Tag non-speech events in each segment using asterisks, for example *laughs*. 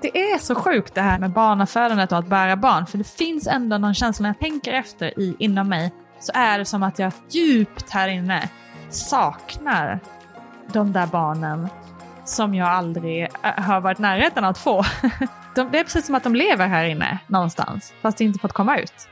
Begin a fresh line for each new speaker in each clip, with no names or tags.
Det är så sjukt det här med barnafödandet och att bära barn. För det finns ändå någon känsla när jag tänker efter i, inom mig. Så är det som att jag djupt här inne saknar de där barnen som jag aldrig eh, har varit närheten att få. *laughs* De, det är precis som att de lever här inne någonstans, fast inte fått komma ut.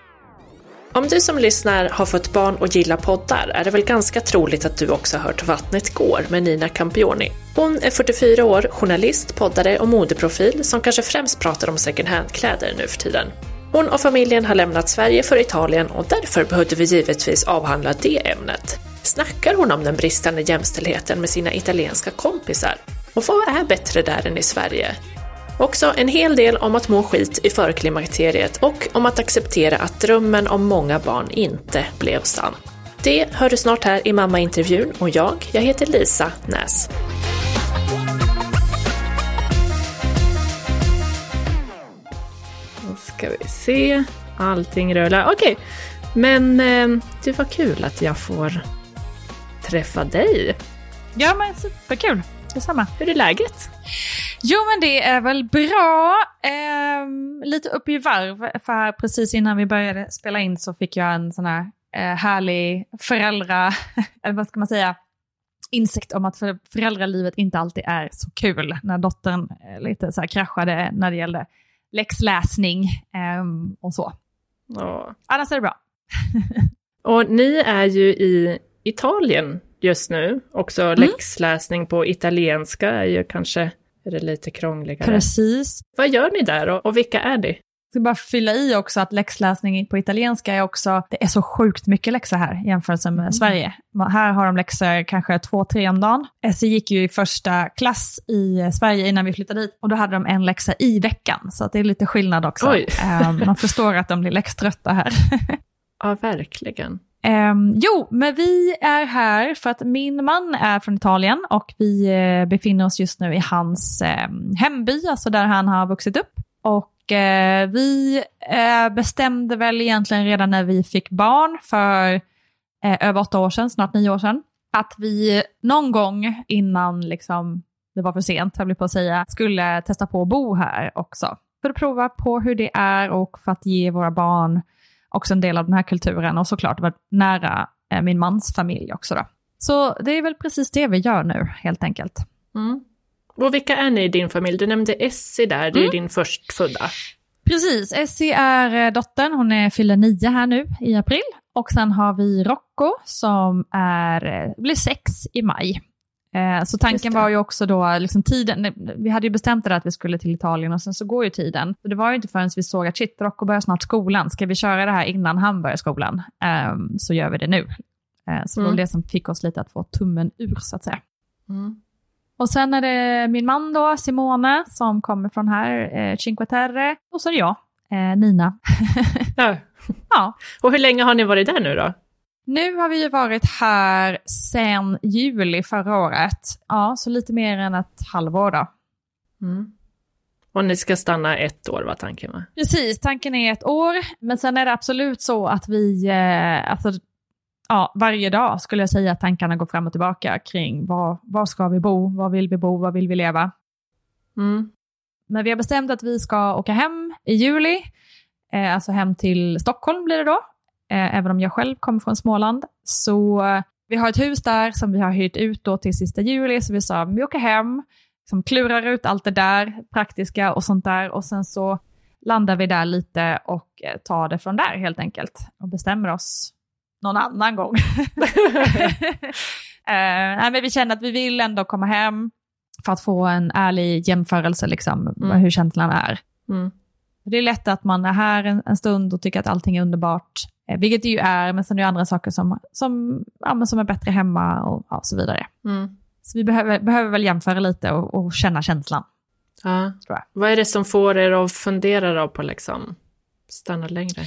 Om du som lyssnar har fått barn och gillar poddar är det väl ganska troligt att du också har hört Vattnet går med Nina Campioni. Hon är 44 år, journalist, poddare och modeprofil som kanske främst pratar om second hand-kläder nu för tiden. Hon och familjen har lämnat Sverige för Italien och därför behövde vi givetvis avhandla det ämnet. Snackar hon om den bristande jämställdheten med sina italienska kompisar? Och vad är bättre där än i Sverige? Också en hel del om att må skit i förklimakteriet och om att acceptera att drömmen om många barn inte blev sann. Det hör du snart här i mammaintervjun och jag, jag heter Lisa Näs.
Då ska vi se. Allting rullar. Okej, men eh, det var kul att jag får träffa dig.
Ja men superkul, detsamma.
Hur är läget?
Jo men det är väl bra. Eh, lite upp i varv, för precis innan vi började spela in så fick jag en sån här eh, härlig föräldra, *laughs* eller vad ska man säga, insikt om att för föräldralivet inte alltid är så kul. När dottern eh, lite så här kraschade när det gällde läxläsning eh, och så.
Ja.
Annars är det bra. *laughs*
Och ni är ju i Italien just nu. Också
Mm.
läxläsning på italienska är ju kanske är det lite krångligare.
Precis.
Vad gör ni där och, och vilka är ni?
Jag ska bara fylla i också att läxläsning på italienska är också, det är så sjukt mycket läxor här i jämförelse med Sverige. Här har de läxor kanske två, tre om dagen. Essie gick ju i första klass i Sverige innan vi flyttade dit och då hade de en läxa i veckan. Så det är lite skillnad också. Ehm, man förstår att de blir läxtrötta här. *laughs*
Ja, verkligen.
Ehm, jo, men vi är här för att min man är från Italien och vi eh, befinner oss just nu i hans eh, hemby, alltså där han har vuxit upp. Och eh, vi eh, bestämde väl egentligen redan när vi fick barn för eh, över åtta år sedan, snart nio år sedan, att vi någon gång innan liksom, det var för sent, jag blir på att säga, skulle testa på att bo här också. För att prova på hur det är och för att ge våra barn också en del av den här kulturen och såklart vara nära eh, min mans familj också. Då. Så det är väl precis det vi gör nu helt enkelt.
Mm. Och vilka är ni i din familj? Du nämnde Essie där, det är ju din förstfödda.
Precis, Essie är eh, dottern, hon är fyller nio här nu i april. Och sen har vi Rocco som är, eh, blir sex i maj. Eh, Så tanken var ju också då, liksom tiden, vi hade ju bestämt det att vi skulle till Italien och sen så går ju tiden. Så det var ju inte förrän vi såg att shit, Rocco börjar snart skolan, ska vi köra det här innan han börjar skolan? Ehm, Så gör vi det nu. Eh, Så det var
Mm.
det som fick oss lite att få tummen ur så att säga.
Mm.
Och sen är det min man då, Simone, som kommer från här, eh, Cinque Terre. Och så är det jag, eh, Nina. *laughs*
Ja, Och hur länge har ni varit där nu då?
Nu har vi ju varit här sen juli förra året. Ja, så lite mer än ett halvår då.
Mm. Och ni ska stanna ett år var tanken va?
Precis, tanken är ett år. Men sen är det absolut så att vi, eh, alltså, ja, varje dag skulle jag säga att tankarna går fram och tillbaka kring var, var ska vi bo, var vill vi bo, var vill vi leva.
Mm.
Men vi har bestämt att vi ska åka hem i juli, eh, alltså hem till Stockholm blir det då, eh, även om jag själv kommer från Småland. Så vi har ett hus där som vi har hyrt ut då till sista juli, så vi sa vi åker hem, liksom klurar ut allt det där praktiska och sånt där och sen så landar vi där lite och eh, tar det från där helt enkelt och bestämmer oss någon annan gång. *laughs* eh, nej, men vi känner att vi vill ändå komma hem för att få en ärlig jämförelse, liksom,
Mm.
hur känslan är.
Mm.
Det är lätt att man är här en, en stund och tycker att allting är underbart, vilket det ju är, men sen är det andra saker som, som, ja, som är bättre hemma och ja, så vidare.
Mm.
Så vi behöver, behöver väl jämföra lite och, och känna känslan.
Ja. Vad är det som får er att fundera då på liksom stanna längre?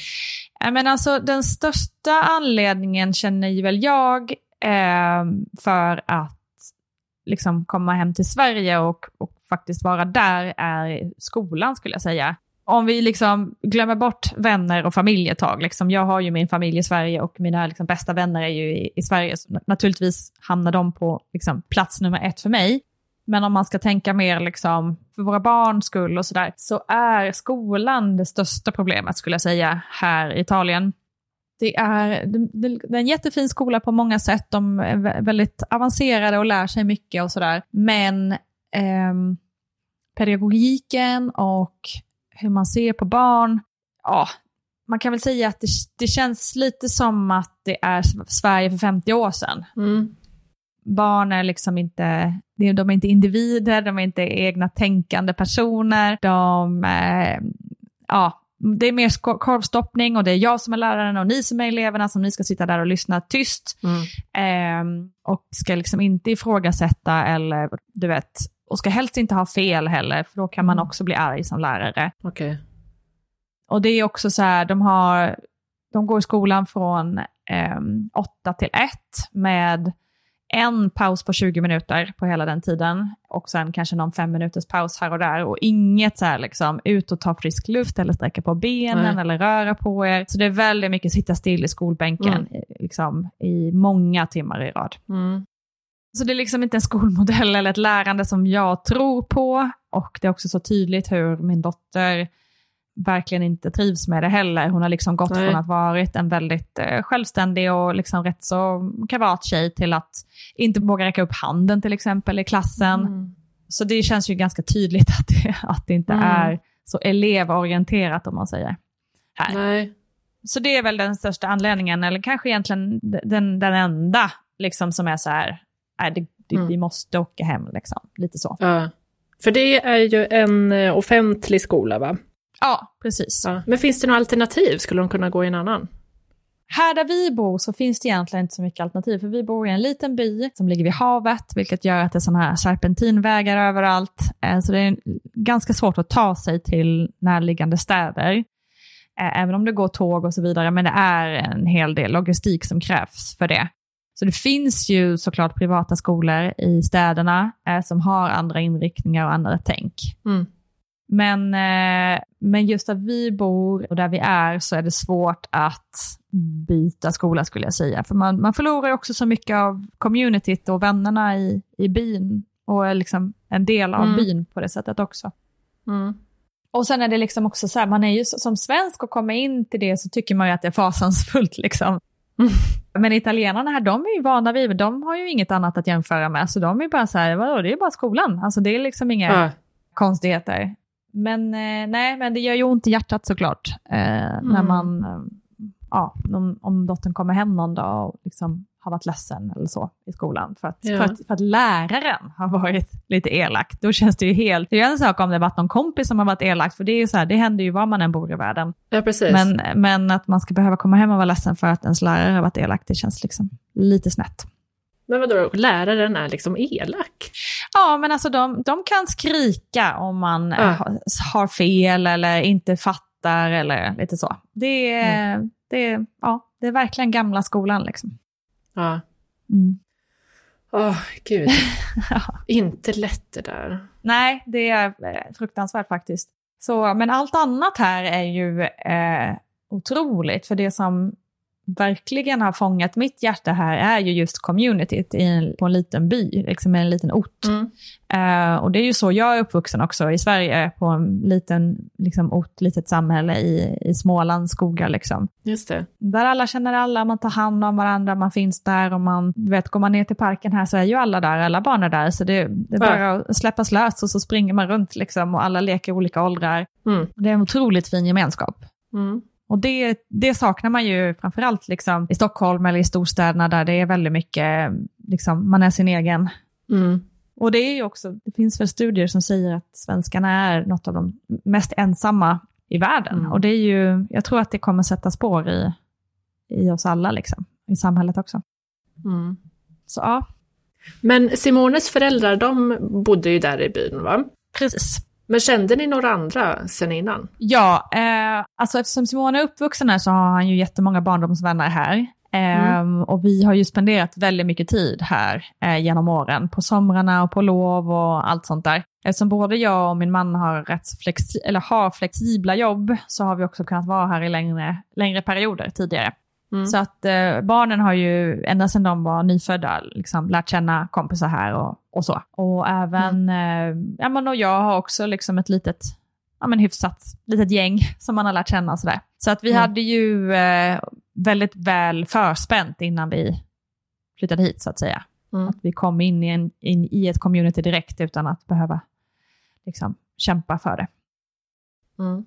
Men alltså, den största anledningen känner ju väl jag eh, för att liksom komma hem till Sverige och, och faktiskt vara där är skolan skulle jag säga. Om vi liksom glömmer bort vänner och familj ett tag, liksom, jag har ju min familj i Sverige och mina liksom, bästa vänner är ju i, i Sverige, så naturligtvis hamnar de på liksom, plats nummer ett för mig. Men om man ska tänka mer liksom för våra barns skull och sådär, så är skolan det största problemet skulle jag säga här i Italien. Det är, det, är en jättefin skola på många sätt, de är väldigt avancerade och lär sig mycket och sådär. Men eh, pedagogiken och hur man ser på barn, ja, man kan väl säga att det, det känns lite som att det är Sverige för 50 år sedan.
Mm.
Barn är liksom inte, de är inte individer, de är inte egna tänkande personer. De, eh, ja, det är mer korvstoppning och det är jag som är läraren och ni som är eleverna som ni ska sitta där och lyssna tyst.
Mm.
Eh, och ska liksom inte ifrågasätta eller du vet, och ska helst inte ha fel heller, för då kan man mm. också bli arg som lärare.
Okay.
Och det är också så här, de, har, de går i skolan från eh, 8 till 1 med en paus på 20 minuter på hela den tiden och sen kanske någon fem minuters paus här och där och inget så här liksom ut och ta frisk luft eller sträcka på benen Nej. eller röra på er. Så det är väldigt mycket sitta still i skolbänken mm. liksom, i många timmar i rad.
Mm.
Så det är liksom inte en skolmodell eller ett lärande som jag tror på och det är också så tydligt hur min dotter verkligen inte trivs med det heller. Hon har liksom gått Nej. från att varit en väldigt eh, självständig och liksom rätt så kavat tjej till att inte våga räcka upp handen till exempel i klassen. Mm. Så det känns ju ganska tydligt *laughs* att det, att det inte mm. är så elevorienterat om man säger. Här.
Nej.
Så det är väl den största anledningen, eller kanske egentligen den, den enda liksom, som är så här, nej, det, det, mm. vi måste åka hem, liksom. lite så.
Ja. För det är ju en eh, offentlig skola va?
Ja, precis. Ja.
Men finns det några alternativ? Skulle de kunna gå i en annan?
Här där vi bor så finns det egentligen inte så mycket alternativ, för vi bor i en liten by som ligger vid havet, vilket gör att det är sådana här serpentinvägar överallt. Eh, så det är ganska svårt att ta sig till närliggande städer, eh, även om det går tåg och så vidare, men det är en hel del logistik som krävs för det. Så det finns ju såklart privata skolor i städerna eh, som har andra inriktningar och andra tänk.
Mm.
Men, eh, men just att vi bor och där vi är så är det svårt att byta skola skulle jag säga. För man, man förlorar också så mycket av communityt och vännerna i, i byn och är liksom en del av mm. byn på det sättet också.
Mm.
Och sen är det liksom också så här, man är ju som svensk och kommer in till det så tycker man ju att det är fasansfullt *laughs* liksom. *laughs* Men italienarna här, de är ju vana vid, de har ju inget annat att jämföra med, så de är bara så här, vadå, det är bara skolan, alltså det är liksom inga mm. konstigheter. Men eh, nej, men det gör ju ont i hjärtat såklart. Eh, mm. När man, eh, ja, om, om dottern kommer hem någon dag och liksom har varit ledsen eller så i skolan för att, ja. för, att, för att läraren har varit lite elak. Då känns det ju helt... Det är en sak om det varit någon kompis som har varit elak, för det är ju så här, det händer ju var man än bor i världen.
Ja, precis.
Men, men att man ska behöva komma hem och vara ledsen för att ens lärare har varit elak, det känns liksom lite snett.
Men vadå, läraren är liksom elak?
Ja, men alltså de, de kan skrika om man äh. har fel eller inte fattar eller lite så. Det är, mm. det ja, det är verkligen gamla skolan liksom.
Ja.
Mm.
Åh, oh, gud. *laughs* ja. Inte lätt det där.
Nej, det är eh, fruktansvärt faktiskt. Så, men allt annat här är ju eh, otroligt, för det som verkligen har fångat mitt hjärta här är ju just communityt i en, på en liten by, liksom en liten ort.
Mm.
Uh, och det är ju så jag är uppvuxen också i Sverige, på en liten liksom, ort, litet samhälle i, i Smålands skogar. Liksom.
Just det.
Där alla känner alla, man tar hand om varandra, man finns där och man, vet, går man ner till parken här så är ju alla där, alla barn är där. Så det, det är bara att släppas lös och så springer man runt liksom, och alla leker olika åldrar.
Mm.
Det är en otroligt fin gemenskap.
Mm.
Och det, det saknar man ju framförallt liksom, i Stockholm eller i storstäderna där det är väldigt mycket, liksom, man är sin egen.
Mm.
Och det är ju också, det finns väl studier som säger att svenskarna är något av de mest ensamma i världen. Mm. Och det är ju, jag tror att det kommer sätta spår i, i oss alla, liksom, i samhället också.
Mm.
Så ja.
Men Simones föräldrar, de bodde ju där i byn va?
Precis.
Men kände ni några andra sen innan?
Ja, eh, alltså eftersom Simone är uppvuxen här så har han ju jättemånga barndomsvänner här. Eh, mm. Och vi har ju spenderat väldigt mycket tid här eh, genom åren, på somrarna och på lov och allt sånt där. Eftersom både jag och min man har, rätt flexi eller har flexibla jobb så har vi också kunnat vara här i längre, längre perioder tidigare.
Mm.
Så att eh, barnen har ju ända sedan de var nyfödda liksom, lärt känna kompisar här och, och så. Och även, eh, ja men och jag har också liksom ett litet, ja men hyfsat litet gäng som man har lärt känna sådär. Så att vi
Mm.
hade ju eh, väldigt väl förspänt innan vi flyttade hit så att säga.
Mm.
Att vi kom in i, en, in i ett community direkt utan att behöva liksom, kämpa för det.
Mm.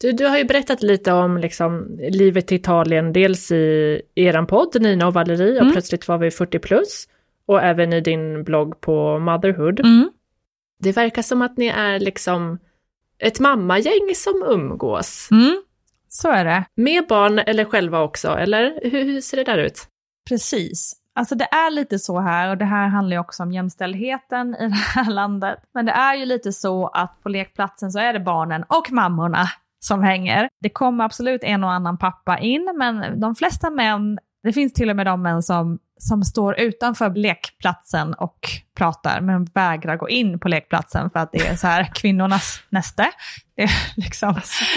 Du, du har ju berättat lite om liksom, livet i Italien, dels i eran podd, Nina och Valerie, och
Mm.
plötsligt var vi 40 plus, och även i din blogg på Motherhood.
Mm.
Det verkar som att ni är liksom ett mammagäng som umgås.
Mm. Så är det.
Med barn eller själva också, eller hur, hur ser det där ut?
Precis. Alltså det är lite så här, och det här handlar ju också om jämställdheten i det här *laughs* landet. Men det är ju lite så att på lekplatsen så är det barnen och mammorna som hänger. Det kommer absolut en och annan pappa in, men de flesta män, det finns till och med de män som, som står utanför lekplatsen och pratar, men vägrar gå in på lekplatsen för att det är så här *laughs* kvinnornas näste. Det är liksom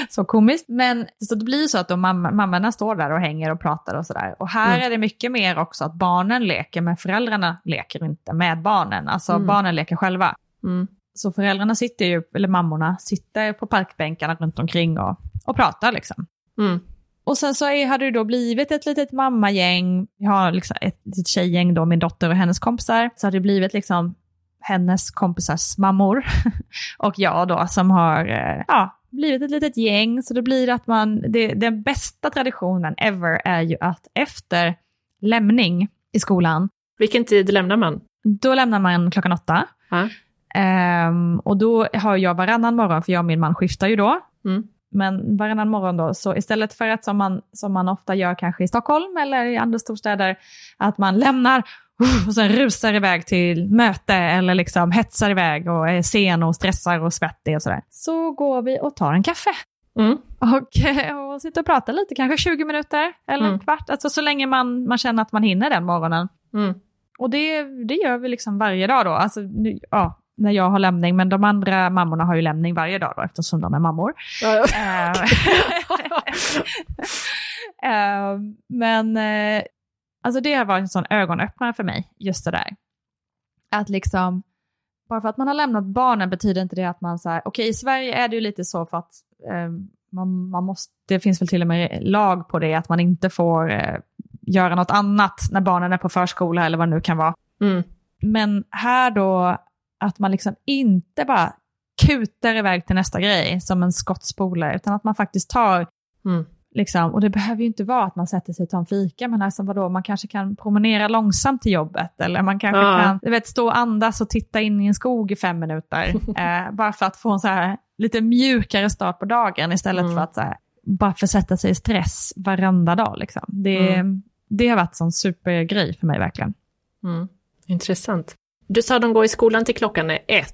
så komiskt. Men så det blir så att mamma, mammorna står där och hänger och pratar och sådär. Och här
Mm.
är det mycket mer också att barnen leker, men föräldrarna leker inte med barnen. Alltså
Mm.
barnen leker själva.
Mm.
Så föräldrarna sitter ju, eller mammorna sitter på parkbänkarna runt omkring och, och pratar liksom.
Mm.
Och sen så är, hade det då blivit ett litet mammagäng. Jag har liksom ett litet tjejgäng då, min dotter och hennes kompisar. Så har det blivit liksom hennes kompisars mammor. *laughs* och jag då som har eh, ja, blivit ett litet gäng. Så det blir att man, det, den bästa traditionen ever är ju att efter lämning i skolan,
Vilken tid lämnar man?
då lämnar man klockan åtta.
Ja.
Ehm, och då har jag varannan morgon, för jag och min man skiftar ju då.
Mm.
Men varannan morgon då, så istället för att som man, som man ofta gör kanske i Stockholm eller i andra storstäder, att man lämnar uh, och sen rusar iväg till möte eller liksom hetsar iväg och är sen och stressar och svettig och sådär. Så går vi och tar en kaffe.
Mm.
Och, eh, och sitter och pratar lite, kanske 20 minuter eller en
Mm.
kvart. Alltså så länge man, man känner att man hinner den morgonen.
Mm.
Och det, det gör vi liksom varje dag då. Alltså, nu, ja, när jag har lämning, men de andra mammorna har ju lämning varje dag då eftersom de är mammor. Eh, *laughs* eh, men eh, alltså det har varit en sån ögonöppnare för mig, just det där. Att liksom, bara för att man har lämnat barnen betyder inte det att man så här, okej i Sverige är det ju lite så för att eh, man, man måste, det finns väl till och med lag på det, att man inte får eh, göra något annat när barnen är på förskola eller vad det nu kan vara.
Mm.
Men här då, att man liksom inte bara kutar iväg till nästa grej som en skottspolare, utan att man faktiskt tar,
Mm.
liksom, och det behöver ju inte vara att man sätter sig och tar en fika, men alltså vadå, man kanske kan promenera långsamt till jobbet, eller man kanske
Ja.
kan du vet, stå och andas och titta in i en skog i fem minuter, *laughs* eh, bara för att få en så här lite mjukare start på dagen, istället
Mm.
för att här, bara försätta sig i stress varenda dag. Liksom. Det,
Mm.
det har varit en sån supergrej för mig verkligen.
Mm. Intressant. Du sa de går i skolan till klockan är ett.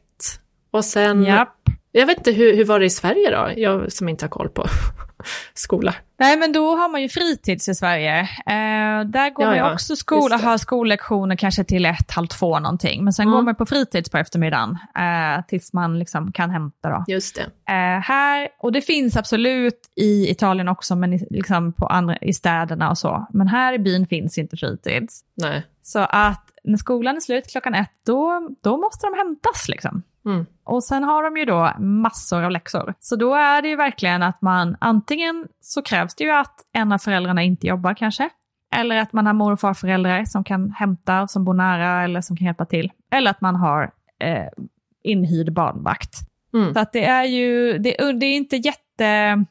Och sen,
Japp.
jag vet inte, hur, hur var det i Sverige då? Jag som inte har koll på *laughs* skola.
Nej, men då har man ju fritids i Sverige. Eh, där går
Ja,
man ju
ja.
också skola, har skollektioner kanske till ett, halv två någonting. Men sen
Mm.
går man på fritids på eftermiddagen eh, tills man liksom kan hämta. Då.
Just det.
Eh, här, och det finns absolut i Italien också, men i, liksom på andra, i städerna och så. Men här i byn finns inte fritids.
Nej.
Så att när skolan är slut klockan ett, då, då måste de hämtas. Liksom.
Mm.
Och sen har de ju då massor av läxor. Så då är det ju verkligen att man antingen så krävs det ju att en av föräldrarna inte jobbar kanske. Eller att man har mor och farföräldrar som kan hämta, som bor nära eller som kan hjälpa till. Eller att man har eh, inhyrd barnvakt.
Mm.
Så att det är ju, det, det är inte jätte...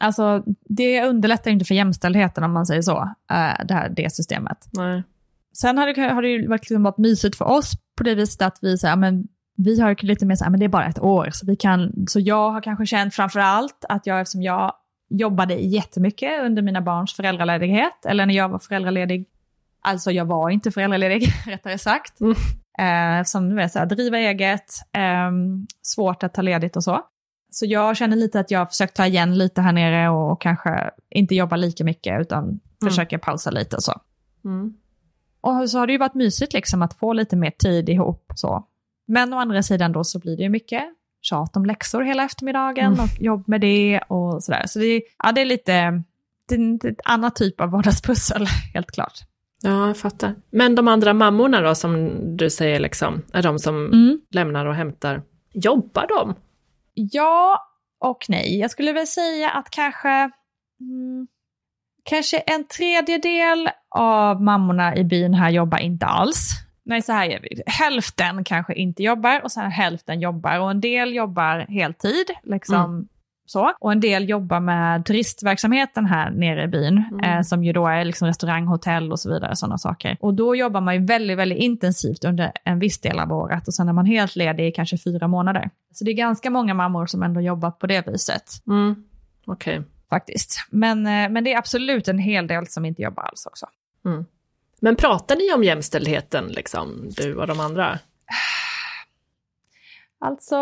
Alltså det underlättar inte för jämställdheten om man säger så, eh, det här det systemet.
Nej.
Sen har det, har det ju verkligen varit mysigt för oss på det viset att vi säger, men vi har lite mer så här, men det är bara ett år. Så, vi kan, så jag har kanske känt framför allt att jag, eftersom jag jobbade jättemycket under mina barns föräldraledighet, eller när jag var föräldraledig, alltså jag var inte föräldraledig, *laughs* rättare sagt.
Mm.
Eh, som du vet, så här, driva eget, ehm, svårt att ta ledigt och så. Så jag känner lite att jag har försökt ta igen lite här nere och, kanske inte jobba lika mycket, utan försöka pausa lite och så.
Mm.
Och så har det ju varit mysigt liksom att få lite mer tid ihop. Så. Men å andra sidan då så blir det ju mycket tjat om läxor hela eftermiddagen
Mm.
och jobb med det och sådär. Så det, ja, det är lite, det är ett annat typ av vardagspussel, *laughs* helt klart.
Ja, jag fattar. Men de andra mammorna då, som du säger, liksom, är de som
Mm.
lämnar och hämtar, jobbar de?
Ja och nej. Jag skulle väl säga att kanske, mm, kanske en tredjedel av mammorna i byn här jobbar inte alls. Nej, så här gör vi. Hälften kanske inte jobbar och sen hälften jobbar. Och en del jobbar heltid, liksom så. Och en del jobbar med turistverksamheten här nere i byn,
Mm.
eh, som ju då är liksom restaurang, hotell och så vidare, sådana saker. Och då jobbar man ju väldigt, väldigt intensivt under en viss del av året och sen är man helt ledig i kanske fyra månader. Så det är ganska många mammor som ändå jobbar på det viset
Mm. Okej.
Faktiskt. Men, eh, men det är absolut en hel del som inte jobbar alls också.
Mm. Men pratar ni om jämställdheten, liksom, du och de andra? *sighs*
Alltså,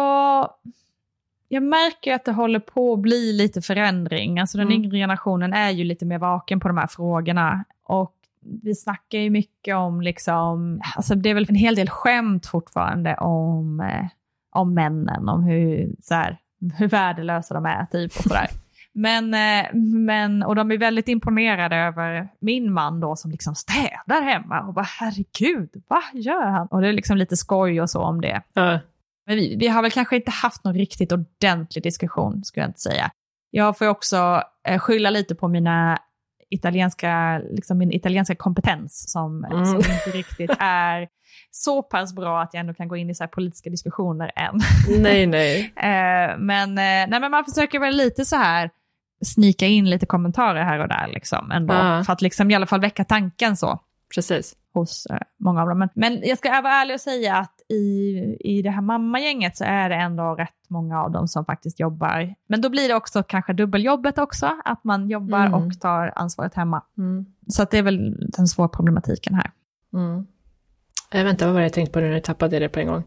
jag märker att det håller på att bli lite förändring. Alltså den
Mm.
yngre generationen är ju lite mer vaken på de här frågorna. Och vi snackar ju mycket om, liksom, alltså det är väl en hel del skämt fortfarande om, eh, om männen, om hur, så här, hur värdelösa de är typ och sådär. *laughs* Men, eh, men, och de är väldigt imponerade över min man då som liksom städar hemma och bara herregud, vad gör han? Och det är liksom lite skoj och så om det.
Ja.
Men vi, vi har väl kanske inte haft någon riktigt ordentlig diskussion, skulle jag inte säga. Jag får ju också eh, skylla lite på mina italienska, liksom min italienska kompetens som,
Mm.
som inte riktigt är så pass bra att jag ändå kan gå in i så här politiska diskussioner än.
Nej, nej. *laughs*
Eh, men, eh, nej, men man försöker väl lite så här snika in lite kommentarer här och där liksom ändå.
Ja.
För att liksom i alla fall väcka tanken så
Precis.
hos eh, många av dem. Men, men jag ska vara ärlig och säga att i, i det här mammagänget så är det ändå rätt många av dem som faktiskt jobbar. Men då blir det också kanske dubbeljobbet också, att man jobbar
Mm.
och tar ansvaret hemma.
Mm.
Så att det är väl den svåra problematiken här.
Mm. Jag vänta, vad var det jag tänkte på nu? Jag tappade det på en gång.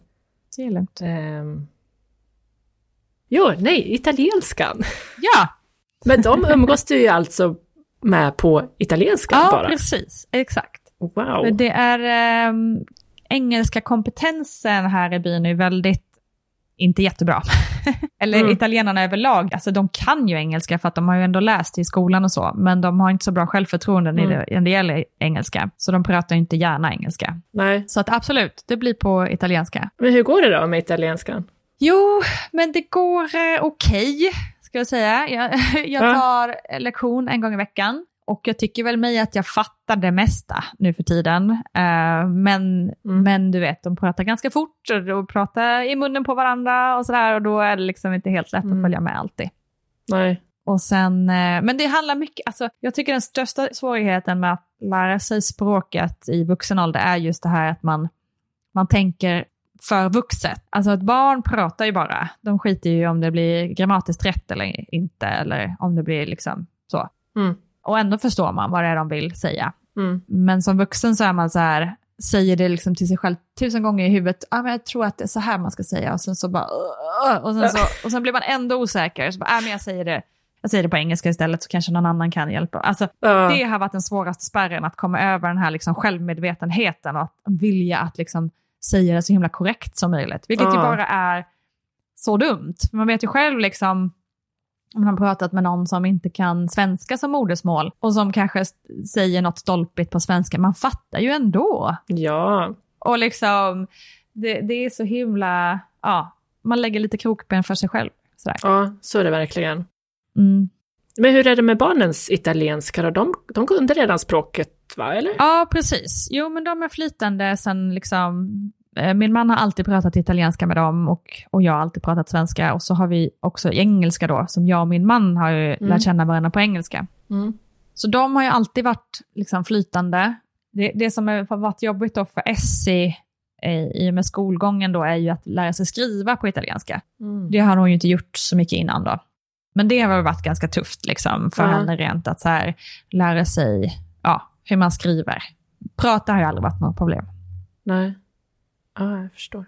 Det är lugnt.
Um... Jo, nej, italienskan.
Ja,
Men de umgås du ju alltså med på italienska
ja
bara?
precis. Exakt.
Wow.
Det är ehm, engelska kompetensen här i byn är väldigt, inte jättebra. *laughs* Eller
Mm.
italienarna överlag, alltså de kan ju engelska för att de har ju ändå läst i skolan och så, men de har inte så bra självförtroende när det, när det gäller engelska, så de pratar ju inte gärna engelska.
Nej.
Så att absolut, det blir på italienska.
Men hur går det då med italienskan?
Jo, men det går eh, okej, ska jag säga. Jag, *laughs* jag
Ja.
tar lektion en gång i veckan. Och jag tycker väl mig att jag fattar det mesta nu för tiden. Eh, men,
Mm.
men du vet, de pratar ganska fort och de pratar i munnen på varandra och sådär. Och då är det liksom inte helt lätt
Mm.
att följa med alltid.
Nej.
Och sen, eh, men det handlar mycket, alltså, jag tycker den största svårigheten med att lära sig språket i vuxen ålder är just det här att man, man tänker för vuxet. Alltså ett barn pratar ju bara. De skiter ju om det blir grammatiskt rätt eller inte, eller om det blir liksom så.
Mm.
Och ändå förstår man vad det är de vill säga.
Mm.
Men som vuxen så är man så här, säger det liksom till sig själv tusen gånger i huvudet, ah, men jag tror att det är så här man ska säga, och sen så bara, och sen, så, och sen blir man ändå osäker, så bara, ah, men jag säger det, jag säger det på engelska istället så kanske någon annan kan hjälpa. Alltså,
Ja.
det har varit den svåraste spärren, att komma över den här liksom självmedvetenheten och att vilja att liksom säga det så himla korrekt som möjligt. Vilket ju
Ja.
bara är så dumt. Man vet ju själv liksom, om man har pratat med någon som inte kan svenska som modersmål och som kanske säger något stolpigt på svenska, man fattar ju ändå.
ja.
Och liksom, det, det är så himla, ja, man lägger lite krokben för sig själv. Sådär.
Ja, så är det verkligen.
Mm.
Men hur är det med barnens italienska då? De, de kunde redan språket, va? Eller?
Ja, precis. Jo, men de är flytande sen liksom... eh, Min man har alltid pratat italienska med dem och, och jag har alltid pratat svenska. Och så har vi också engelska då, som jag och min man har ju
Mm.
lärt känna varandra på engelska.
Mm.
Så de har ju alltid varit liksom flytande. Det, det som har varit jobbigt då för Essie eh, i och med skolgången då är ju att lära sig skriva på italienska.
Mm.
Det har hon ju inte gjort så mycket innan då. Men det har väl varit ganska tufft liksom för henne rent att så här, lära sig hur man skriver. Prata har ju aldrig varit något problem.
Nej. Ja, jag förstår.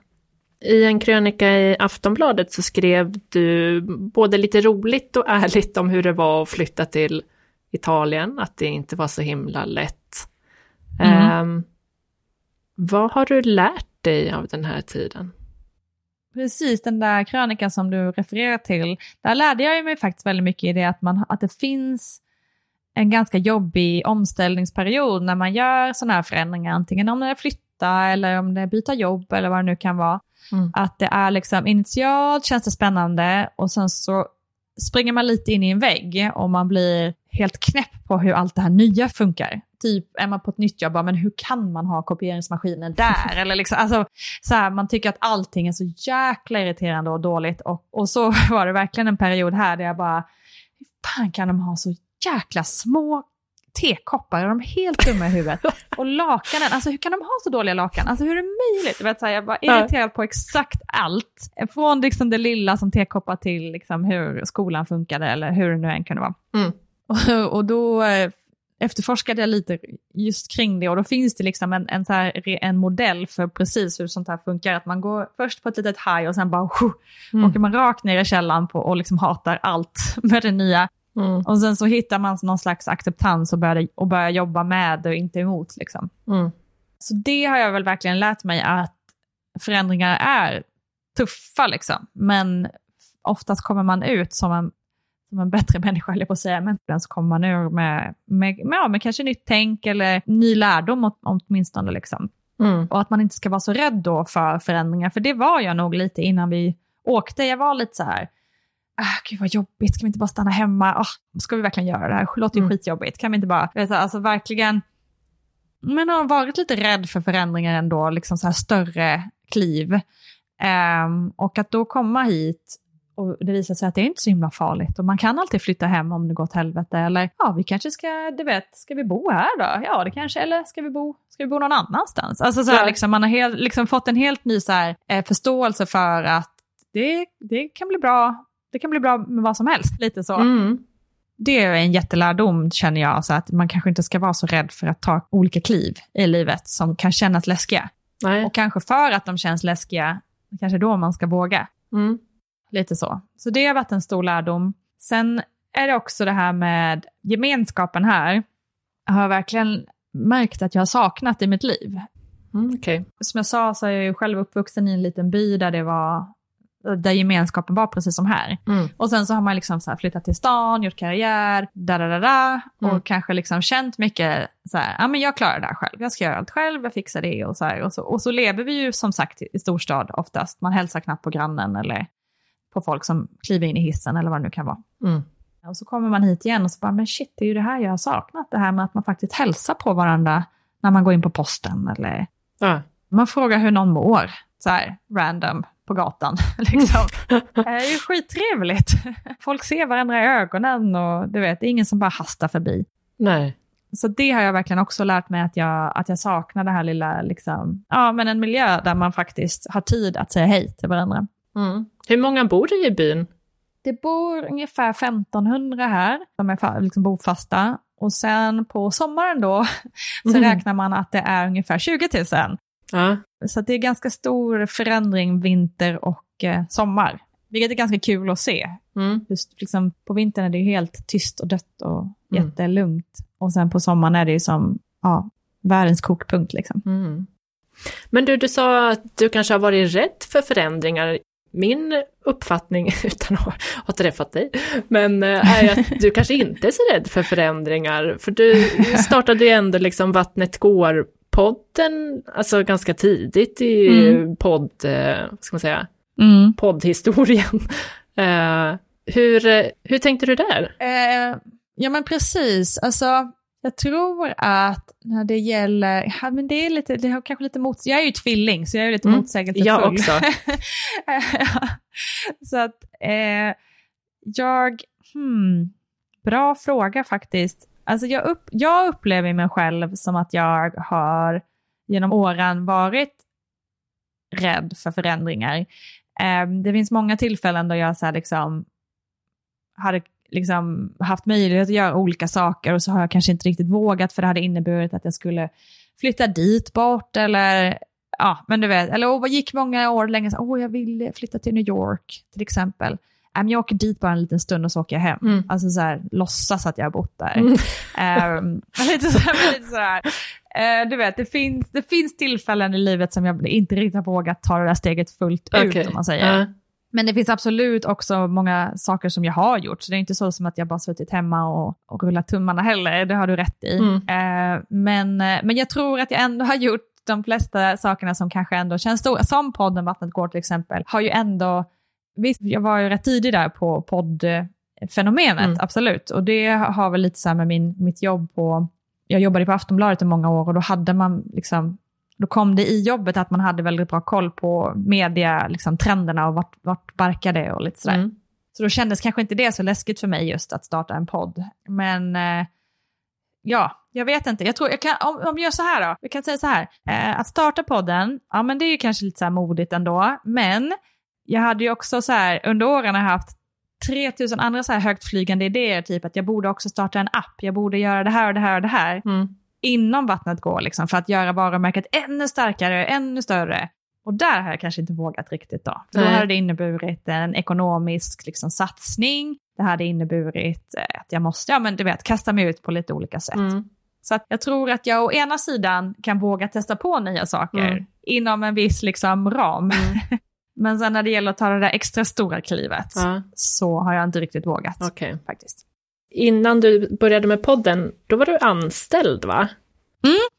I en krönika i Aftonbladet så skrev du både lite roligt och ärligt om hur det var att flytta till Italien, att det inte var så himla lätt.
Mm.
Ehm, vad har du lärt dig av den här tiden?
Precis, den där krönikan som du refererar till, där lärde jag mig faktiskt väldigt mycket i det att, man, att det finns en ganska jobbig omställningsperiod när man gör sådana här förändringar, antingen om det är flytta eller om det är byta jobb eller vad det nu kan vara.
Mm.
Att det är liksom initialt känns det spännande och sen så springer man lite in i en vägg och man blir helt knäpp på hur allt det här nya funkar. Typ är man på ett nytt jobb, bara, men hur kan man ha kopieringsmaskinen där? *laughs* Eller liksom, alltså, så här, man tycker att allting är så jäkla irriterande och dåligt. Och, och så *laughs* var det verkligen en period här där jag bara, hur fan kan de ha så jäkla små tekoppar? Är de helt dumma i huvudet? *laughs* Och lakanen, alltså hur kan de ha så dåliga lakan? Alltså hur är det möjligt? Jag, vet, så här, jag var irriterad på exakt allt. Från liksom det lilla som tekoppar till liksom hur skolan funkade eller hur det nu än kunde vara.
Mm.
Och, och då eh, efterforskade jag lite just kring det och då finns det liksom en, en, så här, en modell för precis hur sånt här funkar. Att man går först på ett litet high och sen bara mm. åker man rakt ner i källan på, och liksom hatar allt *laughs* med det nya.
Mm.
Och sen så hittar man någon slags acceptans och börjar, och börjar jobba med det och inte emot. Liksom.
Mm.
Så det har jag väl verkligen lärt mig att förändringar är tuffa, liksom. men oftast kommer man ut som en, som en bättre *laughs* människa, eller på att säga, men så kommer man ur med, med, med, ja, med kanske nytt tänk eller ny lärdom åtminstone. Liksom.
Mm.
Och att man inte ska vara så rädd då för förändringar, för det var jag nog lite innan vi åkte. Jag var lite så här, ah, gud vad jobbigt, kan vi inte bara stanna hemma? Oh, ska vi verkligen göra det här? Det låter ju
Mm.
skitjobbigt. Kan vi inte bara, vet alltså verkligen, men har varit lite rädd för förändringar ändå, liksom så här större kliv. Ehm, och att då komma hit och det visar sig att det är inte så himla farligt och man kan alltid flytta hem om det går åt helvete. Eller ja, vi kanske ska, du vet, ska vi bo här då? Ja, det kanske, eller ska vi bo, ska vi bo någon annanstans? Alltså så här,
Ja.
liksom, man har helt, liksom fått en helt ny så här, eh, förståelse för att det, det kan bli bra. Det kan bli bra med vad som helst, lite så.
Mm.
Det är en jättelärdom känner jag, så att man kanske inte ska vara så rädd för att ta olika kliv i livet som kan kännas läskiga.
Nej.
Och kanske för att de känns läskiga, kanske då man ska våga.
Mm.
Lite så. Så det har varit en stor lärdom. Sen är det också det här med gemenskapen här. Jag har verkligen märkt att jag har saknat i mitt liv.
Mm, Okej.
Som jag sa så är jag ju själv uppvuxen i en liten by där det var där gemenskapen var precis som här.
Mm.
Och sen så har man liksom så flyttat till stan, gjort karriär, da da da da och
Mm.
kanske liksom känt mycket så här, ja men jag klarar det här själv, jag ska göra allt själv, jag fixar det och så här. Och så, och så lever vi ju som sagt i storstad oftast, man hälsar knappt på grannen eller på folk som kliver in i hissen eller vad det nu kan vara.
Mm.
Och så kommer man hit igen och så bara, men shit, det är ju det här jag har saknat, det här med att man faktiskt hälsar på varandra när man går in på posten eller
Ja.
man frågar hur någon mår, så här random på gatan. *laughs* Liksom. *laughs* Det är ju skittrevligt. Folk ser varandra i ögonen och du vet, det är ingen som bara hastar förbi.
Nej.
Så det har jag verkligen också lärt mig att jag, att jag saknar det här lilla, liksom, ja men en miljö där man faktiskt har tid att säga hej till varandra.
Mm. Hur många bor det i byn?
Det bor ungefär 1500 här, som är liksom bofasta. Och sen på sommaren då, *laughs* så
Mm.
räknar man att det är ungefär 20 000.
Ja.
Så det är ganska stor förändring vinter och eh, sommar. Vilket är ganska kul att se.
Mm.
Just liksom, på vintern är det ju helt tyst och dött och
Mm.
jättelugnt. Och sen på sommaren är det ju som ja, världens kokpunkt. Liksom.
Mm. Men du, du sa att du kanske har varit rädd för förändringar. Min uppfattning, *laughs* utan att ha träffat dig, men eh, är att du kanske inte är så rädd för förändringar. För du startade ju ändå liksom Vattnet går-podden, alltså ganska tidigt i
Mm.
podd, eh, vad ska man säga,
Mm.
poddhistorien. *laughs* Eh, hur, hur tänkte du där?
Eh, ja men precis, alltså jag tror att när det gäller, ja, men det är lite, det har kanske lite mot, jag är ju tvilling så jag är lite
Mm,
motsägelsefull.
jag *laughs* också.
så att eh, jag, hmm, bra fråga faktiskt. Alltså jag, upp, jag upplever mig själv som att jag har genom åren varit rädd för förändringar. Ehm, det finns många tillfällen då jag så här liksom, hade liksom haft möjlighet att göra olika saker och så har jag kanske inte riktigt vågat för det hade inneburit att jag skulle flytta dit bort eller ja, men du vet, eller oh, vad gick många år länge åh åh jag vill flytta till New York till exempel. Äh, men jag åker dit bara en liten stund och så åker jag hem.
Mm.
Alltså så här, låtsas att jag har bott där.
Mm.
Ehm, *laughs* lite så här, lite så här. Eh, du vet, det finns, det finns tillfällen i livet som jag inte riktigt har vågat ta det där steget fullt ut
Okej.
om man säger.
Ja.
Men det finns absolut också många saker som jag har gjort, så det är inte så som att jag bara suttit hemma och, och rullat tummarna heller, det har du rätt i.
Mm.
Eh, men, eh, men jag tror att jag ändå har gjort de flesta sakerna som kanske ändå känns stora, som podden Vattnet går till exempel, har ju ändå, visst jag var ju rätt tidig där på poddfenomenet,
Mm.
absolut. Och det har väl lite så här med min, mitt jobb på, jag jobbade på Aftonbladet i många år och då hade man liksom, då kom det i jobbet att man hade väldigt bra koll på media, liksom trenderna och vart, vart barkade och lite sådär.
Mm.
Så då kändes kanske inte det så läskigt för mig just att starta en podd. Men eh, ja, jag vet inte. Jag tror, jag kan, om, om vi gör så här då, vi kan säga så här. Eh, att starta podden, ja men det är ju kanske lite så här modigt ändå. Men jag hade ju också så här, under åren har jag haft 3000 andra så här högtflygande idéer, typ att jag borde också starta en app, jag borde göra det här och det här och det här
Mm.
inom vattnet går, liksom, för att göra varumärket ännu starkare, ännu större. Och där har jag kanske inte vågat riktigt då. För då hade det inneburit en ekonomisk liksom, satsning. Det hade inneburit eh, att jag måste, ja men du vet, kasta mig ut på lite olika sätt.
Mm.
Så jag tror att jag å ena sidan kan våga testa på nya saker
Mm.
inom en viss liksom, ram. *laughs* men sen när det gäller att ta det där extra stora klivet
Ja,
så har jag inte riktigt vågat
okej.
faktiskt.
Innan du började med podden, då var du anställd va?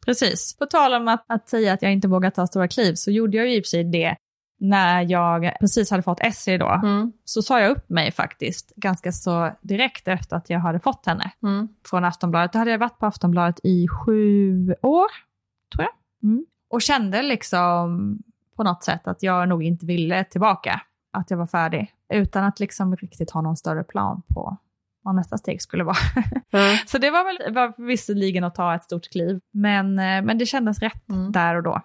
Precis. På tal om att, att säga att jag inte vågar ta stora kliv så gjorde jag ju i och för sig det när jag precis hade fått Essie då.
Mm.
Så sa jag upp mig faktiskt ganska så direkt efter att jag hade fått henne
Mm.
från Aftonbladet. Då hade jag varit på Aftonbladet i sju år, tror jag. Mm. Och kände liksom på något sätt att jag nog inte ville tillbaka. Att jag var färdig. Utan att liksom riktigt ha någon större plan på vad nästa steg skulle vara. *laughs*
Ja.
Så det var väl var visserligen att ta ett stort kliv, men, eh, men det kändes rätt
Mm.
där och då.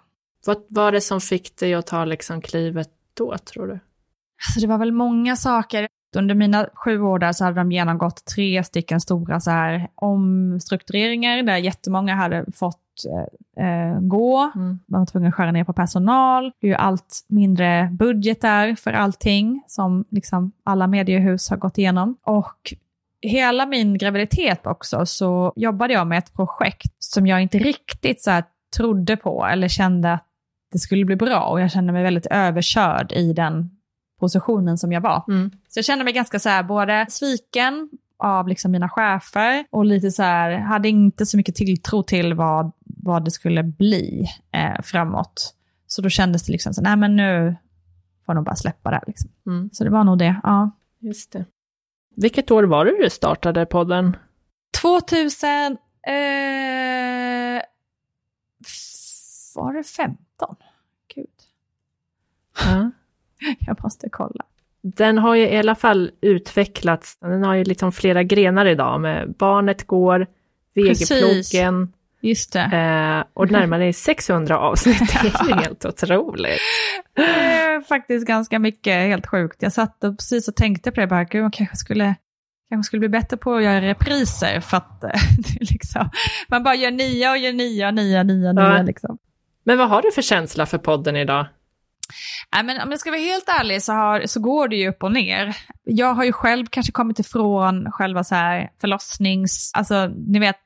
Vad var det som fick dig att ta liksom klivet då, tror du?
Alltså det var väl många saker. Under mina sju år där så hade de genomgått tre stycken stora så här omstruktureringar där jättemånga hade fått eh, eh, gå.
Mm.
Man var tvungen att skära ner på personal. Det är ju allt mindre budgetar för allting som liksom alla mediehus har gått igenom. Och hela min graviditet också så jobbade jag med ett projekt som jag inte riktigt så här trodde på eller kände att det skulle bli bra. Och jag kände mig väldigt överkörd i den positionen som jag var.
Mm.
Så jag kände mig ganska så här, både sviken av liksom mina chefer och lite så här, hade inte så mycket tilltro till vad, vad det skulle bli eh, framåt. Så då kändes det liksom så, nej men nu får nog bara släppa det. här, Liksom.
Mm.
Så det var nog det, ja.
Just det. Vilket år var det du startade podden?
2000, eh, var det 15? Gud,
Ja. *laughs*
jag måste kolla.
Den har ju i alla fall utvecklats. Den har ju liksom flera grenar idag med Barnet går, Vegeplogen
Just det.
eh, och *laughs* närmare 600 avsnitt. *laughs* Det är ju helt otroligt.
Det är faktiskt ganska mycket helt sjukt. Jag satt och precis och tänkte på det, bara, gud, man kanske skulle, kanske skulle bli bättre på att göra repriser för att eh, *laughs* liksom, man bara gör nya och gör nya, nya, nya,
Ja.
nya liksom.
Men vad har du för känsla för podden idag?
Nej, men om jag ska vara helt ärlig så, har, så går det ju upp och ner. Jag har ju själv kanske kommit ifrån själva så här förlossnings... Alltså, ni vet,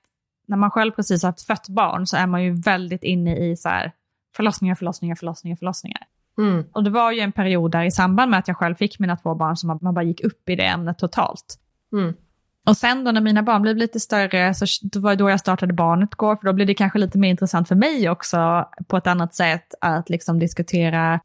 när man själv precis har fött barn så är man ju väldigt inne i så här förlossningar, förlossningar, förlossningar, förlossningar.
Mm.
Och det var ju en period där i samband med att jag själv fick mina två barn som man, man bara gick upp i det ämnet totalt.
Mm.
Och sen då när mina barn blev lite större, så det var då jag startade Barnet går, för då blev det kanske lite mer intressant för mig också på ett annat sätt att liksom diskutera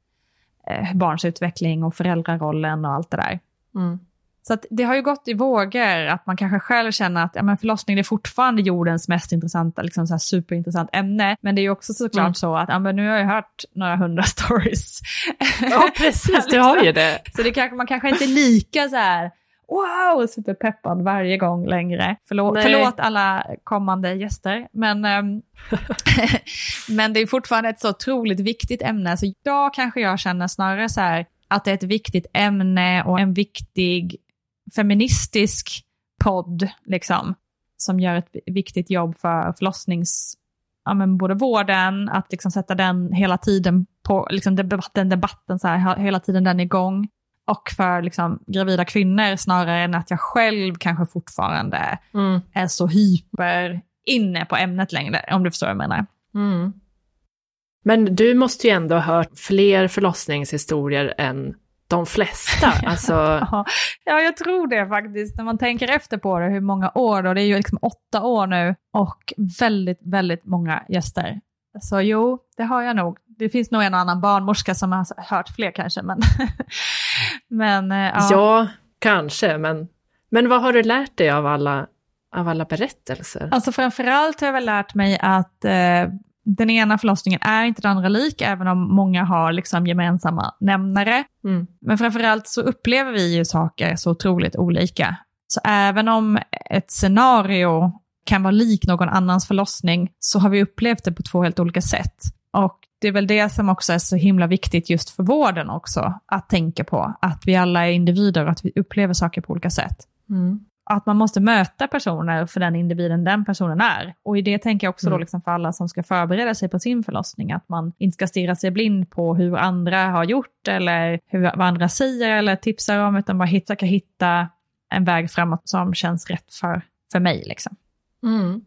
eh, barns utveckling och föräldrarollen och allt det där.
Mm.
Så att det har ju gått i vågor, att man kanske själv känner att ja, men förlossning är fortfarande jordens mest intressanta, liksom så här superintressant ämne. Men det är ju också såklart
Mm.
så att ja, men nu har jag hört några hundra *laughs* stories.
Ja, precis, du har ju det. *laughs*
Så det kanske, man kanske inte är lika så här wow, superpeppad varje gång längre. Förlåt, förlåt alla kommande gäster. Men, ehm, *laughs* men det är fortfarande ett så otroligt viktigt ämne. Så idag kanske jag känner snarare så här att det är ett viktigt ämne och en viktig feministisk podd, liksom, som gör ett viktigt jobb för förlossnings, ja, men både vården, att liksom sätta den hela tiden på, liksom debatten, debatten så här, hela tiden den igång. Och för liksom, gravida kvinnor snarare än att jag själv kanske fortfarande
Mm.
är så hyper inne på ämnet längre, om du förstår vad jag menar.
Mm. Men du måste ju ändå ha hört fler förlossningshistorier än de flesta. *laughs* Alltså...
ja, jag tror det faktiskt. När man tänker efter på det, hur många år då? Det är ju liksom åtta år nu och väldigt, väldigt många gäster. Så jo, det har jag nog. Det finns nog en och annan barnmorska som har hört fler kanske. Men, *laughs* men
ja. ja, kanske. Men, men vad har du lärt dig av alla, av alla berättelser?
Alltså framförallt har jag väl lärt mig att eh, den ena förlossningen är inte den andra lik, även om många har liksom gemensamma nämnare. Mm. Men framförallt så upplever vi ju saker så otroligt olika. Så även om ett scenario kan vara lik någon annans förlossning, så har vi upplevt det på två helt olika sätt. Och det är väl det som också är så himla viktigt just för vården också, att tänka på. Att vi alla är individer och att vi upplever saker på olika sätt. Mm att man måste möta personer för den individen den personen är. Och i det tänker jag också mm. då liksom för alla som ska förbereda sig på sin förlossning, att man inte ska stirra sig blind på hur andra har gjort eller hur, vad andra säger eller tipsar om, utan bara hitta, hitta en väg framåt som känns rätt för, för mig. Liksom.
Mm.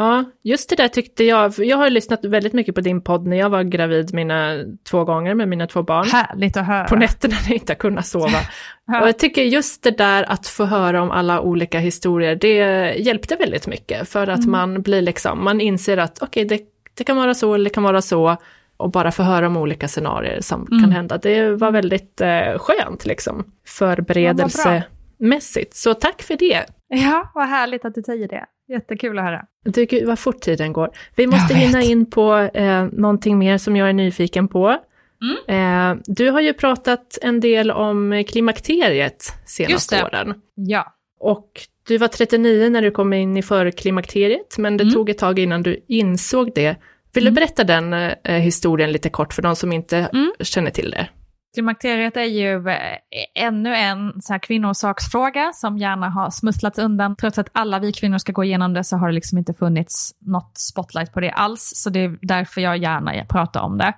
Ja, just det där tyckte jag, jag har lyssnat väldigt mycket på din podd när jag var gravid mina två gånger med mina två barn.
Härligt att höra.
På nätterna när jag inte kunnat sova. *laughs* och jag tycker just det där att få höra om alla olika historier, det hjälpte väldigt mycket för att mm. man blir liksom, man inser att okej, okay, det, det kan vara så eller det kan vara så och bara få höra om olika scenarier som mm. kan hända. Det var väldigt eh, skönt liksom, förberedelsemässigt. Så tack för det. *laughs*
Ja, vad härligt att du säger det. Jättekul att höra.
Du, gud vad fort tiden går. Vi måste hinna in på eh, någonting mer som jag är nyfiken på. Mm. Eh, du har ju pratat en del om klimakteriet senaste åren.
Ja.
Och du var 39 när du kom in i förklimakteriet, men det mm. tog ett tag innan du insåg det. Vill mm. du berätta den eh, historien lite kort för de som inte mm. känner till det?
Klimakteriet är ju eh, ännu en så här kvinnosaksfråga som gärna har smusslats undan. Trots att alla vi kvinnor ska gå igenom det så har det liksom inte funnits något spotlight på det alls. Så det är därför jag gärna pratar om det.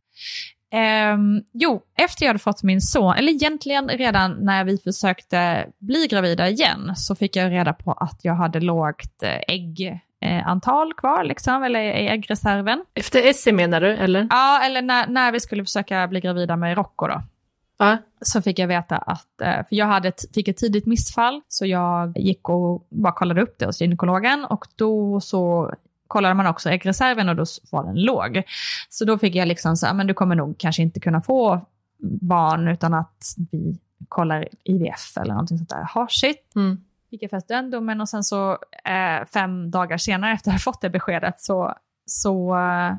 Um, jo, efter jag hade fått min son, eller egentligen redan när vi försökte bli gravida igen, så fick jag reda på att jag hade lågt eh, äggantal kvar, liksom, eller i äggreserven.
Efter Essie menar du, eller?
Ja, eller när, när vi skulle försöka bli gravida med Rocco då.
Ja.
Så fick jag veta att, eh, för jag hade ett, fick ett tidigt missfall, så jag gick och bara kollade upp det hos gynekologen och då så kollade man också äggreserven och då var den låg. Så då fick jag liksom så men du kommer nog kanske inte kunna få barn utan att vi kollar IVF eller någonting sånt där. Ha shit. Mm. Fick jag först den domen och sen så eh, fem dagar senare efter att jag fått det beskedet så, så eh,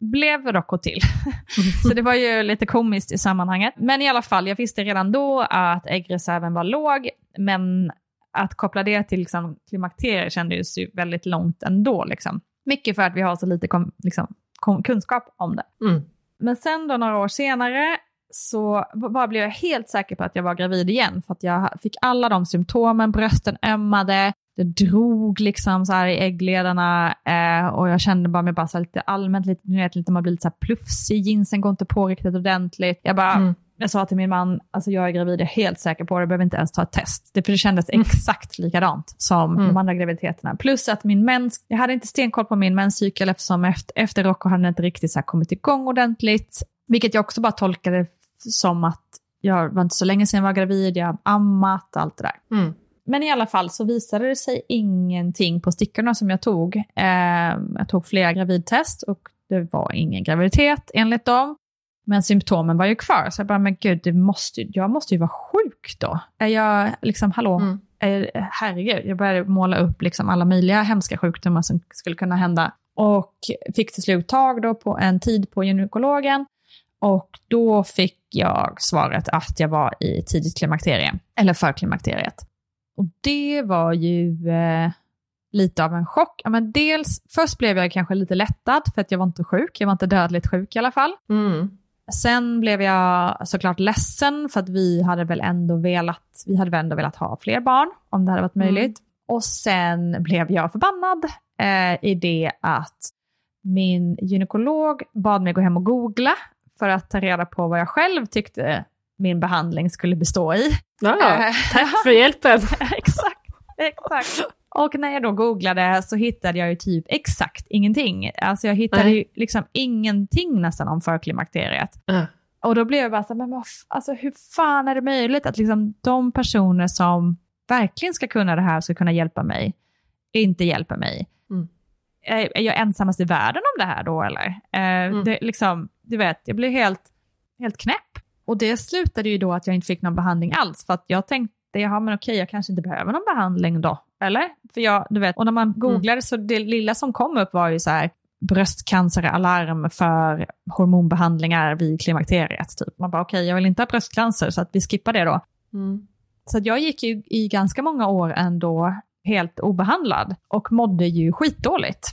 blev Rocco till. *laughs* så det var ju lite komiskt i sammanhanget. Men i alla fall, jag visste redan då att äggreserven var låg, men att koppla det till liksom, klimakterier kändes ju väldigt långt ändå. Liksom. Mycket för att vi har så lite kom, liksom, kom, kunskap om det.
Mm.
Men sen då några år senare så bara blev jag helt säker på att jag var gravid igen. För att jag fick alla de symptomen, brösten ömmade, det drog liksom så här i äggledarna eh, och jag kände bara mig bara så lite allmänt, lite, ni vet, lite, man blir lite så här plufsig, jeansen går inte på riktigt ordentligt. Jag bara, mm. jag sa till min man, alltså jag är gravid, jag är helt säker på det, jag behöver inte ens ta ett test. Det, för det kändes mm. exakt likadant som mm. de andra graviditeterna. Plus att min mens, jag hade inte stenkoll på min menscykel eftersom efter, efter Rocco hade den inte riktigt så kommit igång ordentligt. Vilket jag också bara tolkade som att jag var inte så länge sedan jag var gravid, jag har ammat, allt det där.
Mm.
Men i alla fall så visade det sig ingenting på stickorna som jag tog. Eh, jag tog flera gravidtest och det var ingen graviditet enligt dem. Men symptomen var ju kvar, så jag bara, men gud, det måste, jag måste ju vara sjuk då. Är jag liksom, hallå, mm. är, herregud, jag började måla upp liksom alla möjliga hemska sjukdomar som skulle kunna hända. Och fick till slut tag då på en tid på gynekologen. Och då fick jag svaret att jag var i tidigt klimakterie, eller förklimakteriet. Och det var ju eh, lite av en chock. Ja, men dels, först blev jag kanske lite lättad för att jag var inte sjuk, jag var inte dödligt sjuk i alla fall.
Mm.
Sen blev jag såklart ledsen för att vi hade väl ändå velat, vi hade väl ändå velat ha fler barn om det hade varit möjligt. Mm. Och sen blev jag förbannad eh, i det att min gynekolog bad mig gå hem och googla för att ta reda på vad jag själv tyckte min behandling skulle bestå i.
Ja, eh, *laughs* tack för hjälpen. *laughs*
exakt, exakt. Och när jag då googlade så hittade jag ju typ exakt ingenting. Alltså jag hittade Nej. ju liksom ingenting nästan om förklimakteriet.
Uh.
Och då blev jag bara så här, men vad, alltså, hur fan är det möjligt att liksom, de personer som verkligen ska kunna det här, ska kunna hjälpa mig, inte hjälper mig?
Mm.
Är, är jag ensammast i världen om det här då eller? Eh, det, liksom, du vet, jag blev helt, helt knäpp. Och det slutade ju då att jag inte fick någon behandling alls, för att jag tänkte, ja men okej, jag kanske inte behöver någon behandling då, eller? För jag, du vet, och när man googlade så det lilla som kom upp var ju så här, bröstcanceralarm för hormonbehandlingar vid klimakteriet. Typ. Man bara okej, jag vill inte ha bröstcancer så att vi skippar det då.
Mm.
Så att jag gick ju i ganska många år ändå helt obehandlad och mådde ju skitdåligt.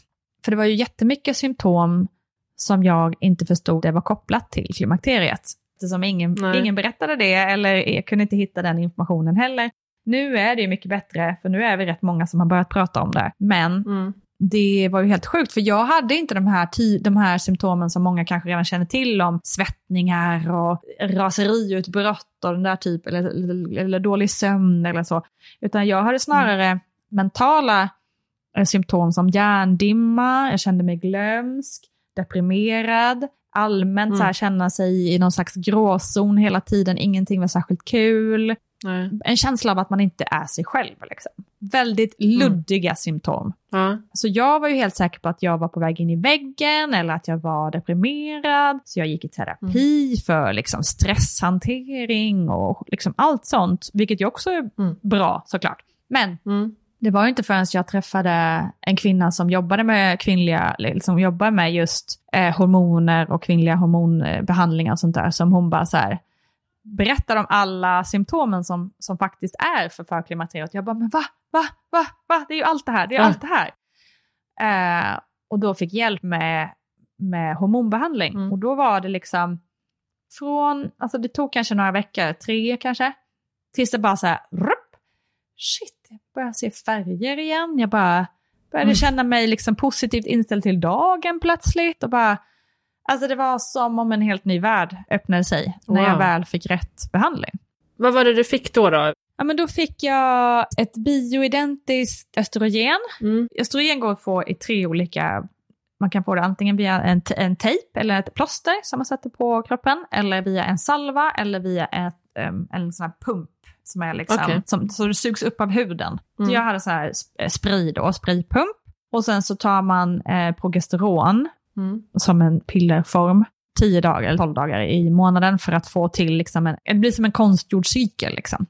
För det var ju jättemycket symptom som jag inte förstod det var kopplat till klimakteriet. Eftersom ingen,
Nej.
ingen berättade det eller jag kunde inte hitta den informationen heller. Nu är det ju mycket bättre, för nu är vi rätt många som har börjat prata om det. Men
Mm.
det var ju helt sjukt, för jag hade inte de här, de här symptomen som många kanske redan känner till om svettningar och raseriutbrott och den där typen, eller, eller, eller dålig sömn eller så. Utan jag hade snarare mentala eh, symptom som hjärndimma, jag kände mig glömsk, deprimerad, allmänt
Mm.
så här känna sig i någon slags gråzon hela tiden, ingenting var särskilt kul
Nej.
en känsla av att man inte är sig själv. Liksom. Väldigt luddiga symptom.
Ja.
Så jag var ju helt säker på att jag var på väg in i väggen eller att jag var deprimerad. Så jag gick i terapi för liksom, stresshantering och liksom, allt sånt, vilket ju också är
Mm.
bra såklart. Men
Mm.
Det var ju inte förrän jag träffade en kvinna som jobbade med kvinnliga, liksom jobbar med just eh, hormoner och kvinnliga hormonbehandlingar och sånt där, som hon bara så här berättar om alla symptomen som, som faktiskt är för förklimakteriet. Jag bara, men va, va, va, va, det är ju allt det här, det är
Ja.
allt det här. Eh, och då fick hjälp med, med hormonbehandling.
Mm.
Och då var det liksom från, alltså det tog kanske några veckor, tre kanske, tills det bara så här, rupp, shit, började se färger igen. Jag bara började
Mm.
känna mig liksom positivt inställd till dagen plötsligt. Och bara, alltså det var som om en helt ny värld öppnade sig när jag
Wow.
väl fick rätt behandling.
Vad var det du fick då? då?
Ja, men då fick jag ett bioidentiskt östrogen.
Mm.
Östrogen går att få i tre olika, man kan få det antingen via en, en tejp eller ett plåster som man sätter på kroppen, eller via en salva eller via ett, em, en sån här pump som är liksom,
Okej.
som, så det sugs upp av huden.
Mm.
Så jag hade så här eh, spray då, spraypump. Och sen så tar man eh, progesteron
Mm.
som en pillerform 10 dagar eller 12 dagar i månaden för att få till liksom en, det blir som en konstgjord cykel liksom.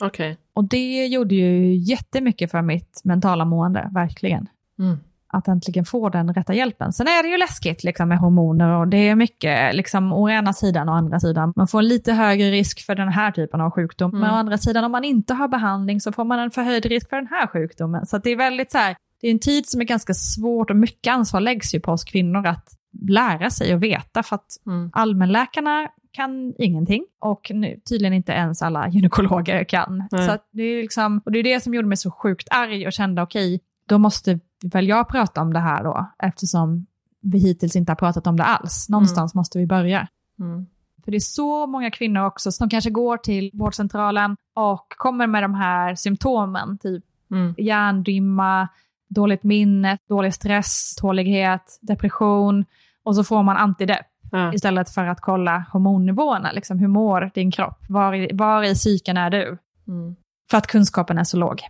Okej.
Och det gjorde ju jättemycket för mitt mentala mående, verkligen.
Mm.
Att äntligen få den rätta hjälpen. Sen är det ju läskigt liksom, med hormoner och det är mycket liksom, å ena sidan och andra sidan. Man får en lite högre risk för den här typen av sjukdom.
Mm.
Men å andra sidan om man inte har behandling så får man en förhöjd risk för den här sjukdomen. Så det är väldigt så här, det är en tid som är ganska svårt och mycket ansvar läggs ju på oss kvinnor att lära sig och veta för att
Mm.
allmänläkarna kan ingenting och nu, tydligen inte ens alla gynekologer kan.
Nej.
Så det, är liksom, och det är det som gjorde mig så sjukt arg och kände okej, då måste väl jag prata om det här då, eftersom vi hittills inte har pratat om det alls. Någonstans måste vi börja.
Mm.
För det är så många kvinnor också som kanske går till vårdcentralen och kommer med de här symptomen, typ
Mm.
hjärndimma, dåligt minne, dålig stress, tålighet, depression och så får man antidepp
Ja.
istället för att kolla hormonnivåerna. Liksom, hur mår din kropp? Var i, var i psyken är du?
Mm.
För att kunskapen är så låg.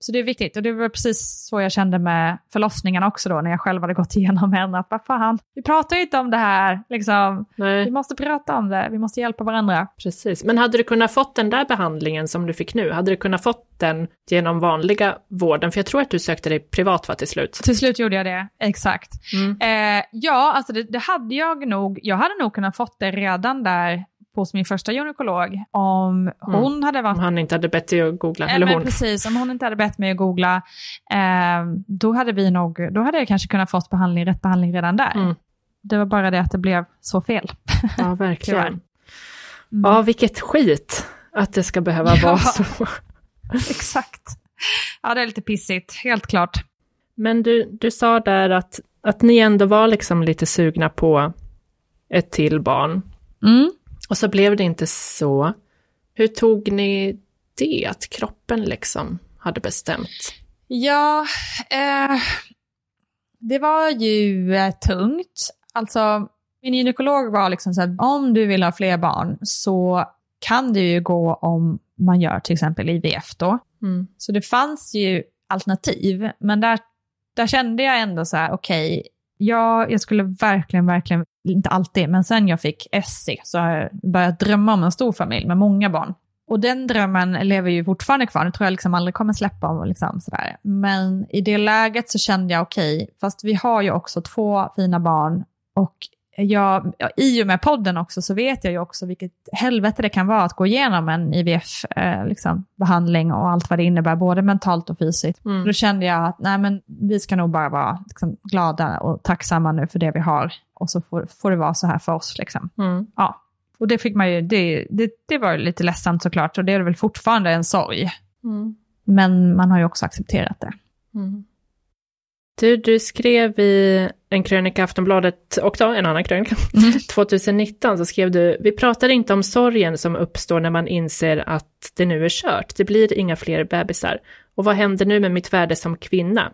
Så det är viktigt. Och det var precis så jag kände med förlossningarna också då, när jag själv hade gått igenom en. Att vad fan, vi pratar ju inte om det här. Liksom. Vi
Nej,
måste prata om det. Vi måste hjälpa varandra.
precis. Men hade du kunnat fått den där behandlingen som du fick nu, hade du kunnat fått den genom vanliga vården? För jag tror att du sökte dig privat va, till slut?
Till slut gjorde jag det, exakt.
Mm.
Eh, ja, alltså det, det hade jag nog. Jag hade nog kunnat fått det redan där hos min första gynekolog. Om hon hade varit
Om han inte hade bett dig att googla,
Ja,
eller
men
hon.
Precis, om hon inte hade bett mig att googla, eh, då hade vi nog, då hade jag kanske kunnat fått behandling, rätt behandling redan där.
Mm.
Det var bara det att det blev så fel.
Ja, *laughs* verkligen.
Mm.
Ja, vilket skit att det ska behöva
Ja.
vara så. *laughs*
Exakt. Ja, det är lite pissigt, helt klart.
Men du, du sa där att, att ni ändå var liksom lite sugna på ett till barn.
Mm.
Och så blev det inte så. Hur tog ni det, att kroppen liksom hade bestämt?
Ja, eh, det var ju eh, tungt. Alltså, Min gynekolog var liksom så här, om du vill ha fler barn så kan det ju gå om man gör till exempel IVF då.
Mm.
Så det fanns ju alternativ, men där, där kände jag ändå så här, okej, ja, jag skulle verkligen, verkligen, inte alltid, men sen jag fick SC så har jag börjat drömma om en stor familj med många barn. Och den drömmen lever ju fortfarande kvar, det tror jag liksom aldrig kommer släppa. Och liksom sådär. Men i det läget så kände jag okej, fast vi har ju också två fina barn och jag, ja, i och med podden också så vet jag ju också vilket helvete det kan vara att gå igenom en IVF-behandling liksom, behandling och allt vad det innebär, både mentalt och fysiskt.
Mm.
Då kände jag att nej, men vi ska nog bara vara liksom, glada och tacksamma nu för det vi har. Och så får, får det vara så här för oss. Liksom.
Mm.
Ja. Och det fick man ju, det, det, det var lite ledsamt såklart, och det är väl fortfarande en sorg.
Mm.
Men man har ju också accepterat det.
Mm. Du, du skrev i en krönika i Aftonbladet, också en annan krönika, *laughs* 2019 så skrev du, vi pratar inte om sorgen som uppstår när man inser att det nu är kört, det blir inga fler bebisar. Och vad händer nu med mitt värde som kvinna?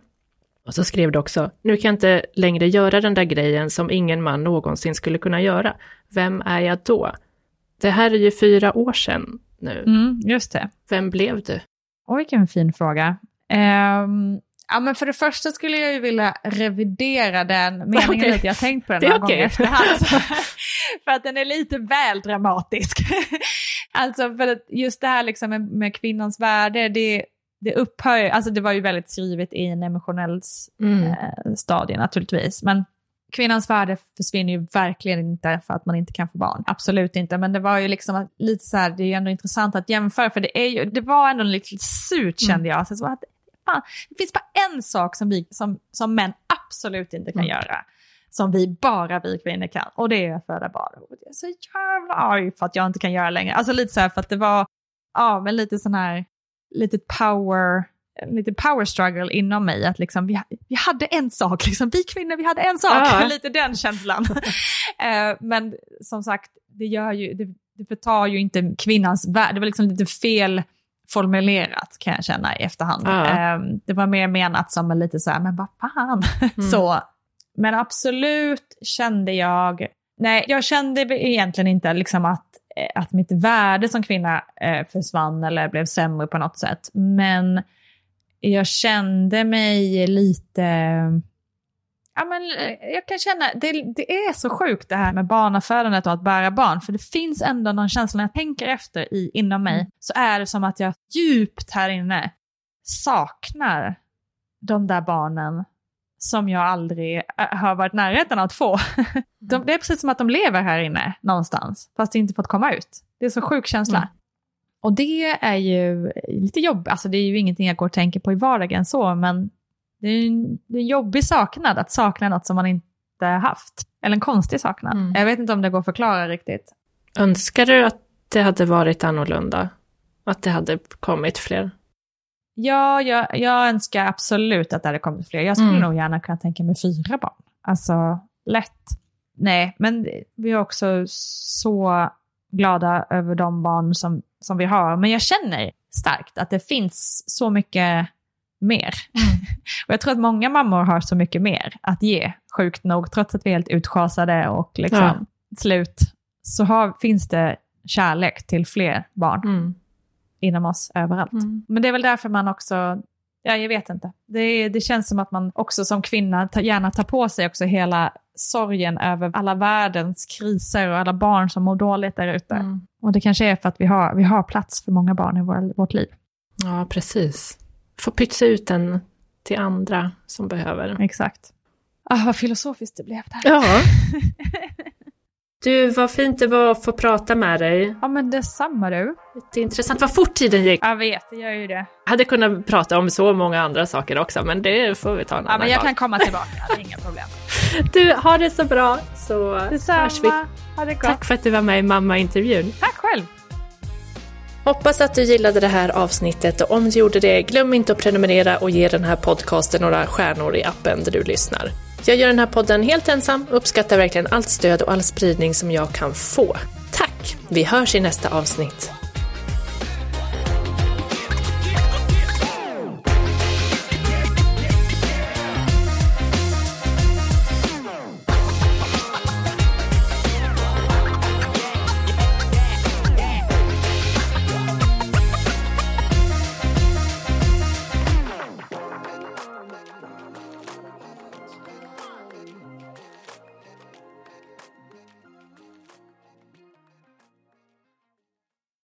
Och så skrev du också, nu kan jag inte längre göra den där grejen som ingen man någonsin skulle kunna göra. Vem är jag då? Det här är ju fyra år sedan nu.
Mm, just det.
Vem blev du?
Och vilken fin fråga. Ehm, ja, men för det första skulle jag ju vilja revidera den meningen
Okej.
lite. Jag har tänkt på den några
okej.
gånger efterhand. *laughs* för att den är lite väl dramatisk. *laughs* alltså för att just det här liksom med, med kvinnans värde, det, det upphör ju- Alltså det var ju väldigt skrivet i en emotionell
Mm.
eh, stadie naturligtvis. Men kvinnans värde försvinner ju verkligen inte för att man inte kan få barn. Absolut inte. Men det var ju liksom att, lite så här, det är ju ändå intressant att jämföra. För det, är ju, det var ändå lite surt kände jag. Så, så att, fan, det finns bara en sak som, vi, som, som män absolut inte kan
Mm.
göra. Som vi, bara vi kvinnor kan. Och det är att föda barn. Jag är så jävla arg för att jag inte kan göra längre. Alltså lite så här för att det var, ja men lite sån här, lite power, lite power struggle inom mig. Att liksom vi, vi hade en sak, liksom, vi kvinnor vi hade en sak.
Ja. *laughs*
lite den känslan. *laughs* Eh, men som sagt, det gör ju, det, det förtar ju inte kvinnans värde. Det var liksom lite fel formulerat kan jag känna i efterhand.
Ja.
Eh, det var mer menat som en lite så här, men vad fan.
Mm. *laughs*
så. Men absolut kände jag, nej jag kände egentligen inte liksom att, eh, att mitt värde som kvinna eh, försvann eller blev sämre på något sätt. Men jag kände mig lite, ja men eh, jag kan känna, det, det är så sjukt det här med barnafödandet och att bära barn. För det finns ändå någon känsla när jag tänker efter i, inom mig,
Mm.
så är det som att jag djupt här inne saknar de där barnen som jag aldrig äh, har varit närheten av att få. *laughs* De, det är precis som att de lever här inne någonstans, fast de inte fått komma ut. Det är så sjuk känsla.
Mm.
Och det är ju lite jobbigt, alltså det är ju ingenting jag går och tänker på i vardagen så, men det är en, det är en jobbig saknad att sakna något som man inte haft. Eller en konstig saknad.
Mm.
Jag vet inte om det går att förklara riktigt.
Önskar du att det hade varit annorlunda? Att det hade kommit fler?
Ja, jag, jag önskar absolut att det hade kommit fler. Jag skulle
Mm.
nog gärna kunna tänka mig fyra barn. Alltså, lätt. Nej, men vi är också så glada över de barn som, som vi har. Men jag känner starkt att det finns så mycket mer. *laughs* och jag tror att många mammor har så mycket mer att ge, sjukt nog. Trots att vi är helt utschasade och liksom
Ja.
slut, så har, finns det kärlek till fler barn
Mm.
inom oss överallt.
Mm.
Men det är väl därför man också, ja jag vet inte. Det, det känns som att man också som kvinna ta, gärna tar på sig också hela sorgen över alla världens kriser och alla barn som mår dåligt där ute.
Mm.
Och det kanske är för att vi har, vi har plats för många barn i vår, vårt liv.
Ja, precis. Få pytsa ut den till andra som behöver.
Exakt. Ah, vad filosofiskt det blev där.
Ja. *laughs* Du, vad fint det var att få prata med dig.
Ja men detsamma du.
Det är intressant vad fort tiden gick.
Jag vet, det gör ju det.
Jag hade kunnat prata om så många andra saker också, men det får vi ta en
Ja
annan
men jag
gång.
kan komma tillbaka, inga problem. *laughs*
Du, ha det så bra så hörs vi.
Detsamma. Ha det gott.
Tack för att du var med i mamma-intervjun.
Tack själv.
Hoppas att du gillade det här avsnittet och om du gjorde det, glöm inte att prenumerera och ge den här podcasten några stjärnor i appen där du lyssnar. Jag gör den här podden helt ensam och uppskattar verkligen allt stöd och all spridning som jag kan få. Tack! Vi hörs i nästa avsnitt.